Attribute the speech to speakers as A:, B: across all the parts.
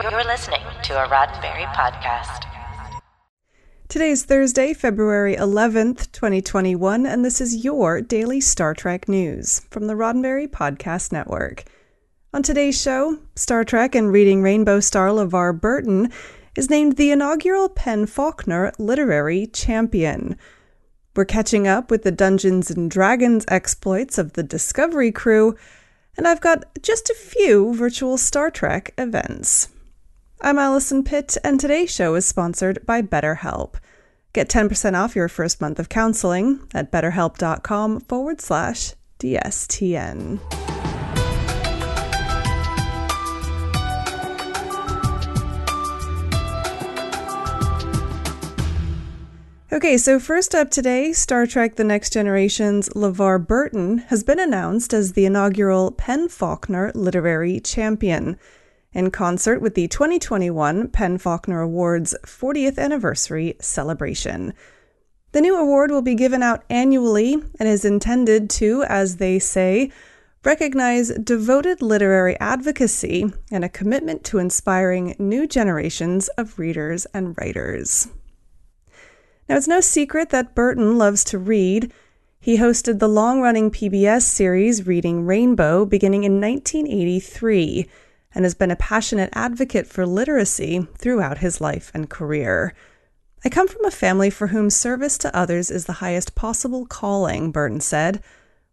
A: You're listening to a Roddenberry podcast.
B: Today is Thursday, February 11th, 2021, and this is your daily Star Trek news from the Roddenberry Podcast Network. On today's show, Star Trek and Reading Rainbow star LeVar Burton is named the inaugural PEN/Faulkner Literary Champion. We're catching up with the Dungeons and Dragons exploits of the Discovery crew, and I've got just a few virtual Star Trek events. I'm Allison Pitt, and today's show is sponsored by BetterHelp. Get 10% off your first month of counseling at betterhelp.com forward slash DSTN. Okay, so first up today, Star Trek The Next Generation's LeVar Burton has been announced as the inaugural PEN/Faulkner Literary Champion in concert with the 2021 PEN/Faulkner Awards 40th anniversary celebration. The new award will be given out annually and is intended to, as they say, recognize devoted literary advocacy and a commitment to inspiring new generations of readers and writers. Now, it's no secret that Burton loves to read. He hosted the long running PBS series Reading Rainbow beginning in 1983 and has been a passionate advocate for literacy throughout his life and career. I come from a family for whom service to others is the highest possible calling, Burton said.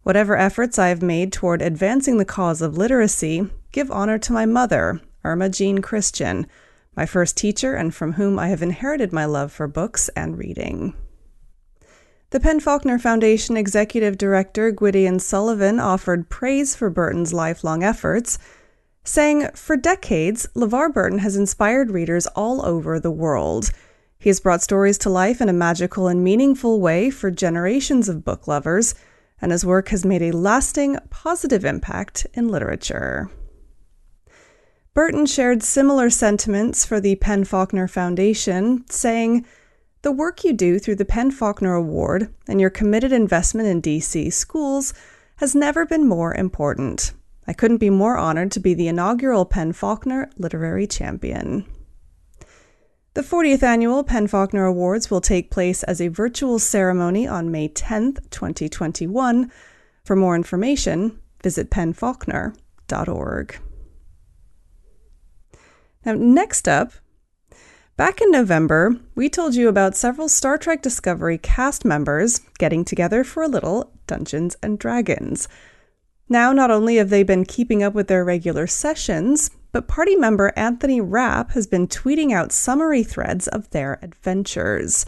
B: Whatever efforts I have made toward advancing the cause of literacy give honor to my mother, Irma Jean Christian my first teacher, and from whom I have inherited my love for books and reading. The PEN/Faulkner Foundation Executive Director Gwydion Suilebhan offered praise for Burton's lifelong efforts, saying, For decades, LeVar Burton has inspired readers all over the world. He has brought stories to life in a magical and meaningful way for generations of book lovers, and his work has made a lasting, positive impact in literature. Burton shared similar sentiments for the PEN/Faulkner Foundation, saying, The work you do through the PEN/Faulkner Award and your committed investment in DC schools has never been more important. I couldn't be more honored to be the inaugural PEN/Faulkner Literary Champion. The 40th annual PEN/Faulkner Awards will take place as a virtual ceremony on May 10, 2021. For more information, visit penfaulkner.org. Now, next up, back in November, we told you about several Star Trek Discovery cast members getting together for a little Dungeons and Dragons. Now, not only have they been keeping up with their regular sessions, but party member Anthony Rapp has been tweeting out summary threads of their adventures.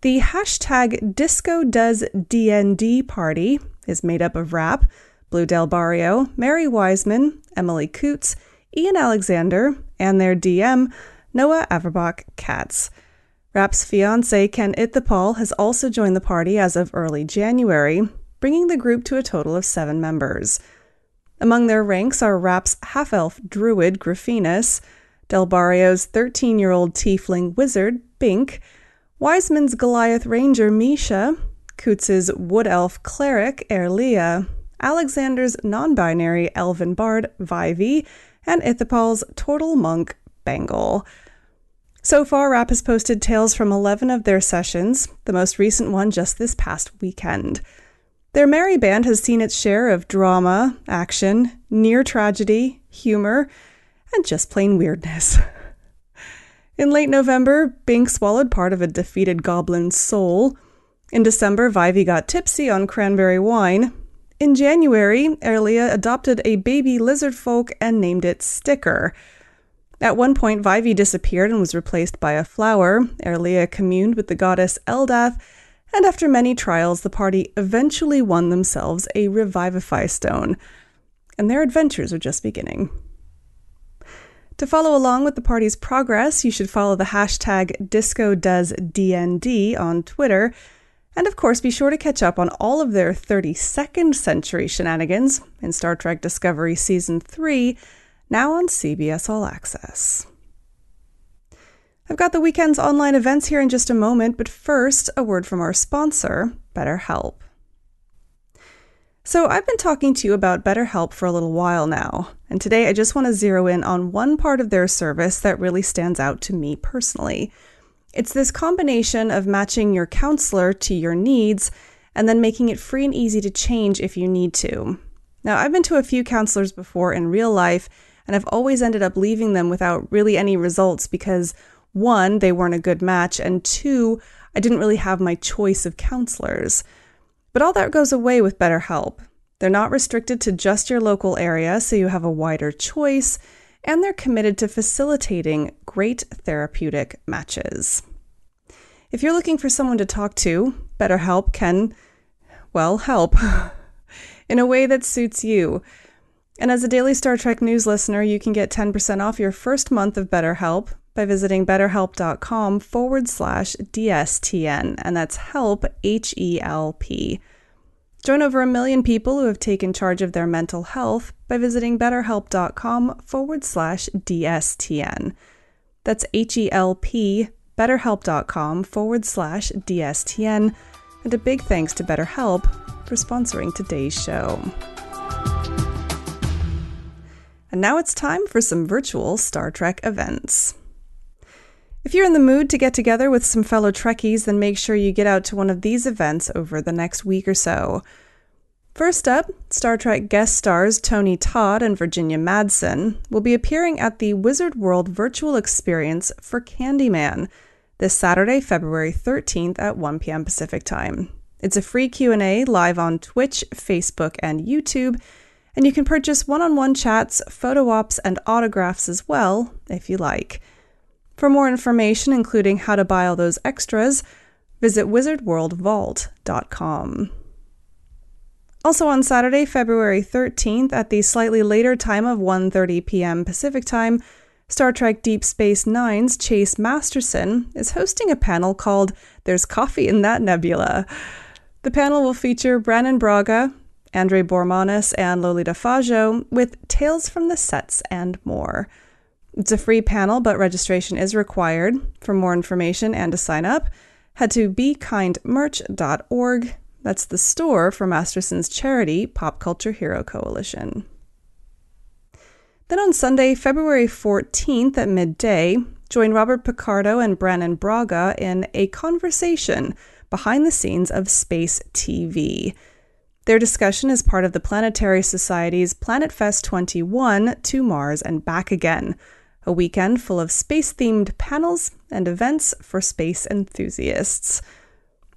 B: The hashtag Disco Does DND party is made up of Rapp, Blu Del Barrio, Mary Wiseman, Emily Coutts, Ian Alexander, and their DM, Noah Averbach Katz. Rapp's fiance, Ken Ithiphol, has also joined the party as of early January, bringing the group to a total of seven members. Among their ranks are Rapp's half elf druid, Graffinas, Del Barrio's 13 year old tiefling wizard, Bink, Wiseman's Goliath ranger, Misha, Coutts's wood elf cleric, Erlia, Alexander's non binary elven bard, Vivy, and Ithiphol's Tortle Monk Bangle. So far, Rapp has posted tales from 11 of their sessions, the most recent one just this past weekend. Their merry band has seen its share of drama, action, near tragedy, humor, and just plain weirdness. In late November, Bink swallowed part of a defeated goblin's soul. In December, Vivy got tipsy on cranberry wine, in January, Erlia adopted a baby lizard folk and named it Sticker. At one point, Vivy disappeared and was replaced by a flower. Erlia communed with the goddess Eldath, and after many trials, the party eventually won themselves a Revivify Stone. And their adventures are just beginning. To follow along with the party's progress, you should follow the hashtag DiscoDoesDND on Twitter and of course, be sure to catch up on all of their 32nd century shenanigans in Star Trek Discovery Season 3, now on CBS All Access. I've got the weekend's online events here in just a moment, but first, a word from our sponsor, BetterHelp. So, I've been talking to you about BetterHelp for a little while now, and today I just want to zero in on one part of their service that really stands out to me personally. It's this combination of matching your counselor to your needs and then making it free and easy to change if you need to. Now, I've been to a few counselors before in real life, and I've always ended up leaving them without really any results because one, they weren't a good match, and two, I didn't really have my choice of counselors. But all that goes away with BetterHelp. They're not restricted to just your local area, so you have a wider choice, and they're committed to facilitating great therapeutic matches. If you're looking for someone to talk to, BetterHelp can, well, help in a way that suits you. And as a daily Star Trek news listener, you can get 10% off your first month of BetterHelp by visiting betterhelp.com forward slash DSTN, and that's help, H E L P. Join over a million people who have taken charge of their mental health by visiting betterhelp.com forward slash DSTN. That's H E L P, betterhelp.com forward slash DSTN. And a big thanks to BetterHelp for sponsoring today's show. And now it's time for some virtual Star Trek events. If you're in the mood to get together with some fellow Trekkies, then make sure you get out to one of these events over the next week or so. First up, Star Trek guest stars Tony Todd and Virginia Madsen will be appearing at the Wizard World virtual experience for Candyman this Saturday, February 13th at 1 p.m. Pacific Time. It's a free Q&A live on Twitch, Facebook, and YouTube, and you can purchase one-on-one chats, photo ops, and autographs as well if you like. For more information, including how to buy all those extras, visit wizardworldvault.com. Also on Saturday, February 13th, at the slightly later time of 1:30 p.m. Pacific Time, Star Trek Deep Space Nine's Chase Masterson is hosting a panel called There's Coffee in That Nebula. The panel will feature Brannon Braga, Andre Bormanis, and Lolita Fatjo with Tales from the Sets and more. It's a free panel, but registration is required. For more information and to sign up, head to bekindmerch.org. That's the store for Masterson's charity, Pop Culture Hero Coalition. Then on Sunday, February 14th at midday, join Robert Picardo and Brannon Braga in a conversation behind the scenes of Space TV. Their discussion is part of the Planetary Society's Planet Fest 21 to Mars and Back Again, a weekend full of space themed panels and events for space enthusiasts.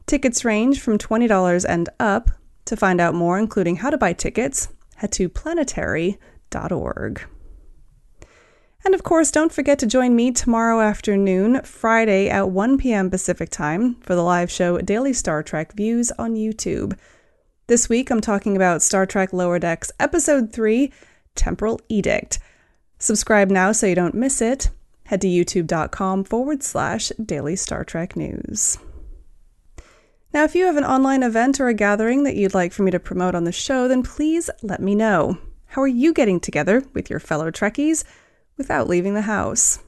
B: Tickets range from $20 and up. To find out more, including how to buy tickets, head to planetary.org. And of course, don't forget to join me tomorrow afternoon, Friday at 1 p.m. Pacific Time, for the live show Daily Star Trek Views on YouTube. This week, I'm talking about Star Trek Lower Decks Episode 3 Temporal Edict. Subscribe now so you don't miss it. Head to youtube.com forward slash daily Star Trek news. Now, if you have an online event or a gathering that you'd like for me to promote on the show, then please let me know. How are you getting together with your fellow Trekkies without leaving the house?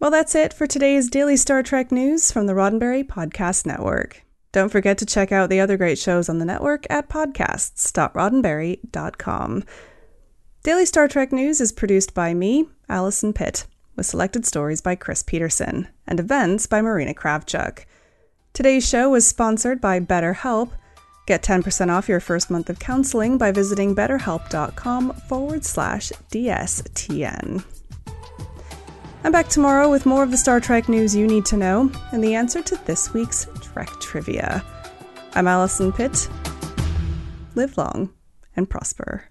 B: Well, that's it for today's daily Star Trek news from the Roddenberry Podcast Network. Don't forget to check out the other great shows on the network at podcasts.roddenberry.com. Daily Star Trek News is produced by me, Allison Pitt, with selected stories by Chris Peterson and events by Marina Kravchuk. Today's show was sponsored by BetterHelp. Get 10% off your first month of counseling by visiting betterhelp.com forward slash DSTN. I'm back tomorrow with more of the Star Trek news you need to know and the answer to this week's Trek trivia. I'm Allison Pitt. Live long and prosper.